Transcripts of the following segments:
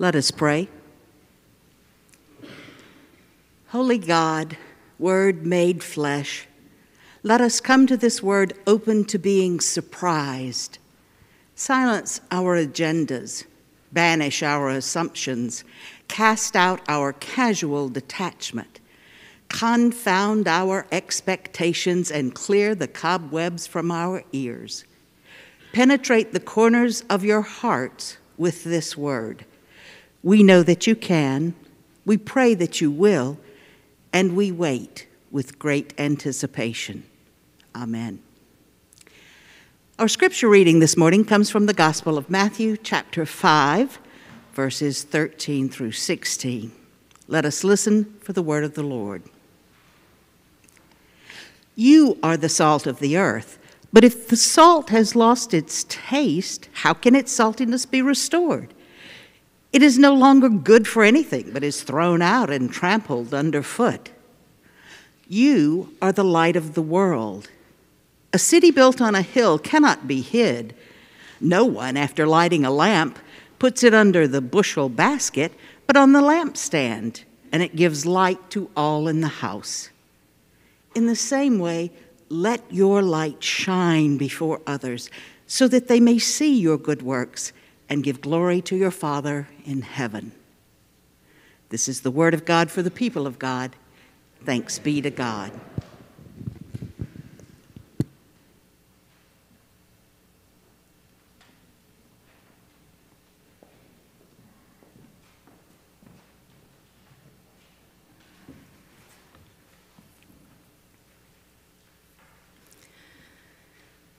Let us pray. Holy God, Word made flesh, let us come to this Word open to being surprised. Silence our agendas, banish our assumptions, cast out our casual detachment, confound our expectations, and clear the cobwebs from our ears. Penetrate the corners of your hearts with this Word we know that you can, we pray that you will, and we wait with great anticipation. Amen. Our scripture reading this morning comes from the Gospel of Matthew, chapter 5, verses 13 through 16. Let us listen for the word of the Lord. You are the salt of the earth, but if the salt has lost its taste, how can its saltiness be restored? It is no longer good for anything, but is thrown out and trampled underfoot. You are the light of the world. A city built on a hill cannot be hid. No one, after lighting a lamp, puts it under the bushel basket, but on the lampstand, and it gives light to all in the house. In the same way, let your light shine before others, so that they may see your good works and give glory to your Father in heaven. This is the word of God for the people of God. Thanks be to God.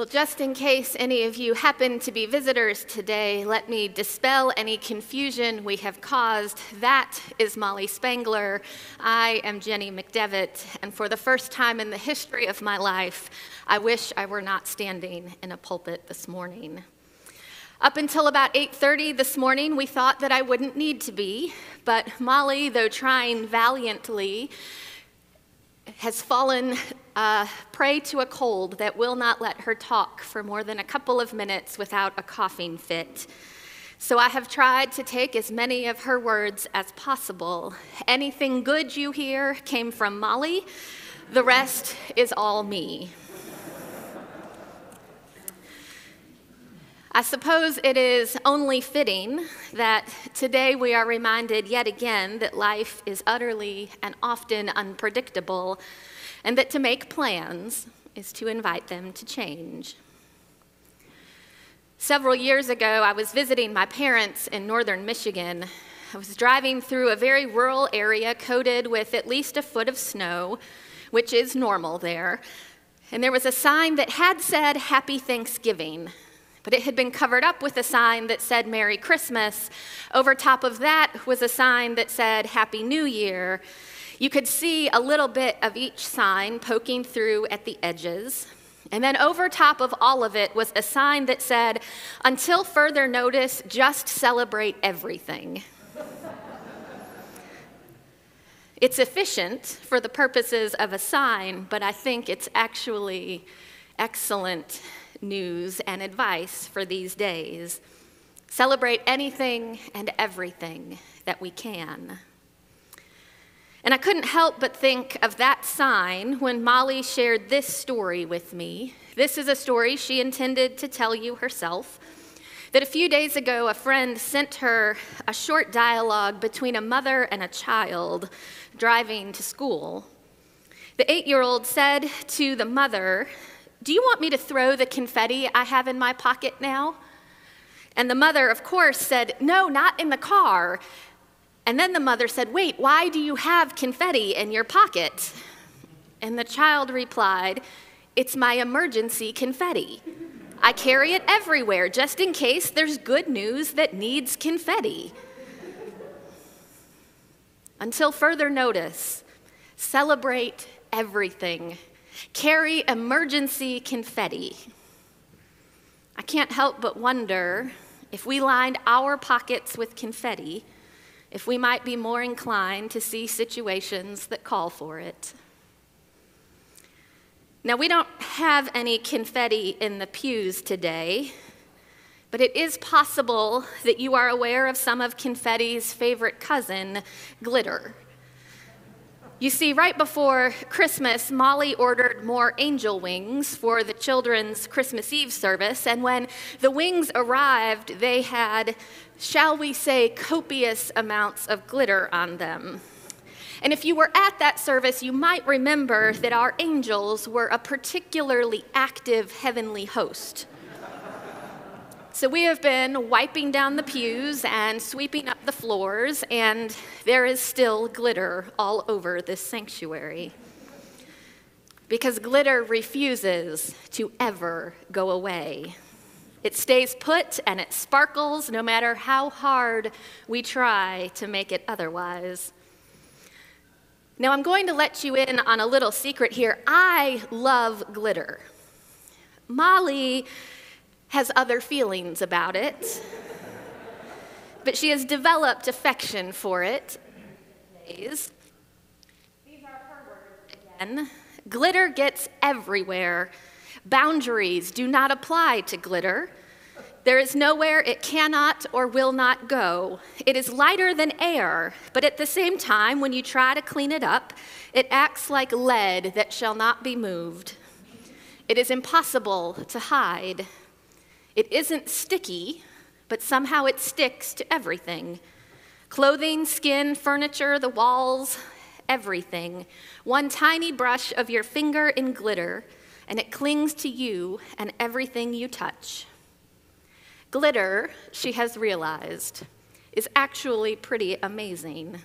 Well, just in case any of you happen to be visitors today, let me dispel any confusion we have caused. That is Molly Spangler. I am Jenny McDevitt, and for the first time in the history of my life, I wish I were not standing in a pulpit this morning. Up until about 8:30 this morning, we thought that I wouldn't need to be, but Molly, though trying valiantly, has fallen uh, prey to a cold that will not let her talk for more than a couple of minutes without a coughing fit. So I have tried to take as many of her words as possible. Anything good you hear came from Molly, the rest is all me. I suppose it is only fitting that today we are reminded yet again that life is utterly and often unpredictable, and that to make plans is to invite them to change. Several years ago, I was visiting my parents in northern Michigan. I was driving through a very rural area coated with at least a foot of snow, which is normal there. And there was a sign that had said Happy Thanksgiving but it had been covered up with a sign that said Merry Christmas. Over top of that was a sign that said Happy New Year. You could see a little bit of each sign poking through at the edges. And then over top of all of it was a sign that said, Until further notice, just celebrate everything. it's efficient for the purposes of a sign, but I think it's actually excellent news, and advice for these days. Celebrate anything and everything that we can. And I couldn't help but think of that sign when Molly shared this story with me. This is a story she intended to tell you herself. That a few days ago, a friend sent her a short dialogue between a mother and a child driving to school. The eight year old said to the mother do you want me to throw the confetti I have in my pocket now? And the mother, of course, said, No, not in the car. And then the mother said, Wait, why do you have confetti in your pocket? And the child replied, It's my emergency confetti. I carry it everywhere just in case there's good news that needs confetti. Until further notice, celebrate everything carry emergency confetti. I can't help but wonder if we lined our pockets with confetti, if we might be more inclined to see situations that call for it. Now, we don't have any confetti in the pews today, But it is possible that you are aware of some of confetti's favorite cousin, glitter. You see, right before Christmas, Molly ordered more angel wings for the children's Christmas Eve service, and when the wings arrived, they had, shall we say, copious amounts of glitter on them. And if you were at that service, you might remember that our angels were a particularly active heavenly host. So we have been wiping down the pews and sweeping up the floors, and there is still glitter all over this sanctuary. Because glitter refuses to ever go away. It stays put and it sparkles no matter how hard we try to make it otherwise. Now, I'm going to let you in on a little secret here. I love glitter. Molly has other feelings about it, but she has developed affection for it. These are her words again. Glitter gets everywhere. Boundaries do not apply to glitter. There is nowhere it cannot or will not go. It is lighter than air, but at the same time, when you try to clean it up, it acts like lead that shall not be moved. It is impossible to hide. It isn't sticky, but somehow it sticks to everything clothing, skin, furniture, the walls, everything. One tiny brush of your finger in glitter, and it clings to you and everything you touch. Glitter, she has realized, is actually pretty amazing.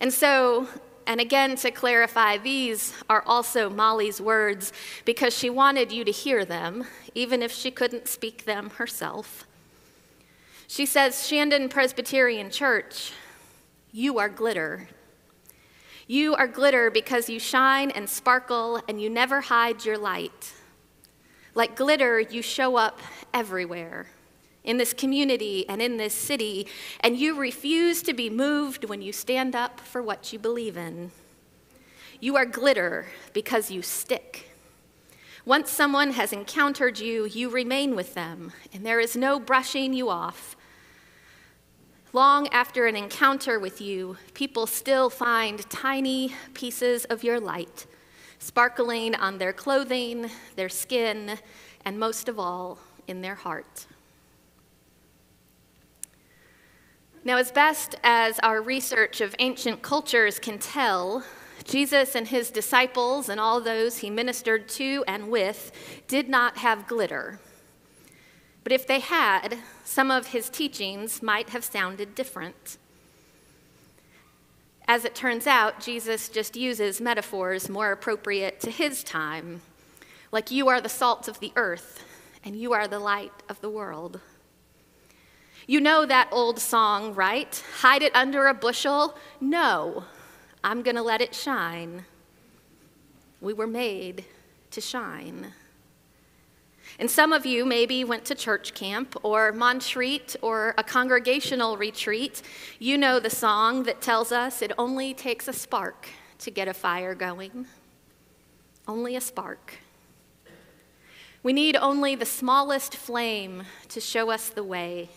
And so and again, to clarify, these are also Molly's words because she wanted you to hear them, even if she couldn't speak them herself. She says, Shandon Presbyterian Church, you are glitter. You are glitter because you shine and sparkle and you never hide your light. Like glitter, you show up everywhere in this community and in this city, and you refuse to be moved when you stand up for what you believe in. You are glitter because you stick. Once someone has encountered you, you remain with them, and there is no brushing you off. Long after an encounter with you, people still find tiny pieces of your light sparkling on their clothing, their skin, and most of all, in their heart. Now, as best as our research of ancient cultures can tell, Jesus and his disciples and all those he ministered to and with did not have glitter. But if they had, some of his teachings might have sounded different. As it turns out, Jesus just uses metaphors more appropriate to his time, like you are the salt of the earth and you are the light of the world. You know that old song, right? Hide it under a bushel? No, I'm going to let it shine. We were made to shine. And some of you maybe went to church camp or Montreat or a congregational retreat. You know the song that tells us it only takes a spark to get a fire going. Only a spark. We need only the smallest flame to show us the way.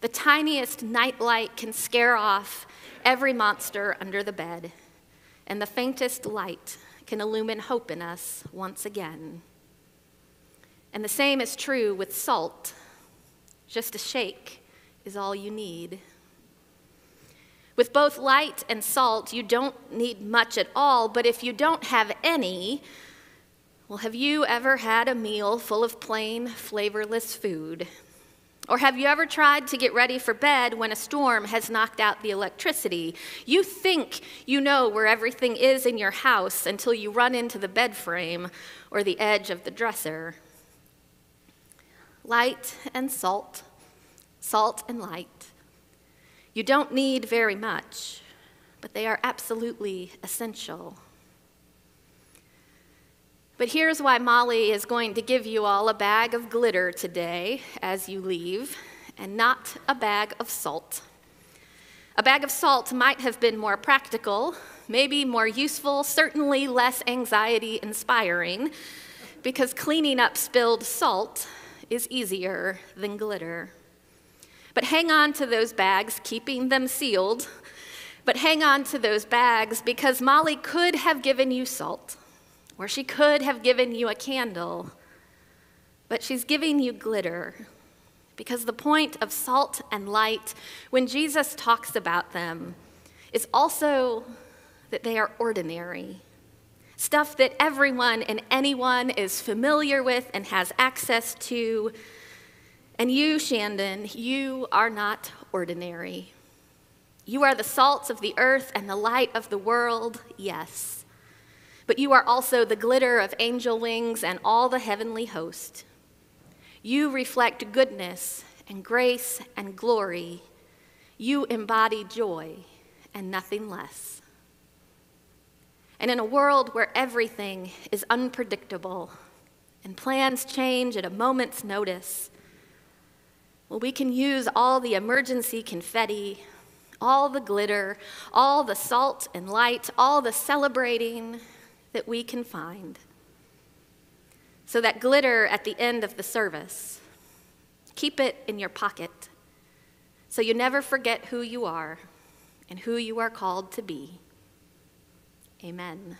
The tiniest nightlight can scare off every monster under the bed, and the faintest light can illumine hope in us once again. And the same is true with salt. Just a shake is all you need. With both light and salt, you don't need much at all, but if you don't have any, well, have you ever had a meal full of plain, flavorless food? Or have you ever tried to get ready for bed when a storm has knocked out the electricity? You think you know where everything is in your house until you run into the bed frame or the edge of the dresser. Light and salt, salt and light. You don't need very much, but they are absolutely essential. But here's why Molly is going to give you all a bag of glitter today as you leave, and not a bag of salt. A bag of salt might have been more practical, maybe more useful, certainly less anxiety inspiring, because cleaning up spilled salt is easier than glitter. But hang on to those bags, keeping them sealed. But hang on to those bags because Molly could have given you salt, or she could have given you a candle, but she's giving you glitter. Because the point of salt and light, when Jesus talks about them, is also that they are ordinary. Stuff that everyone and anyone is familiar with and has access to. And you, Shandon, you are not ordinary. You are the salt of the earth and the light of the world, yes. But you are also the glitter of angel wings and all the heavenly host. You reflect goodness and grace and glory. You embody joy and nothing less. And in a world where everything is unpredictable and plans change at a moment's notice, well, we can use all the emergency confetti, all the glitter, all the salt and light, all the celebrating that we can find. So that glitter at the end of the service, keep it in your pocket so you never forget who you are and who you are called to be. Amen.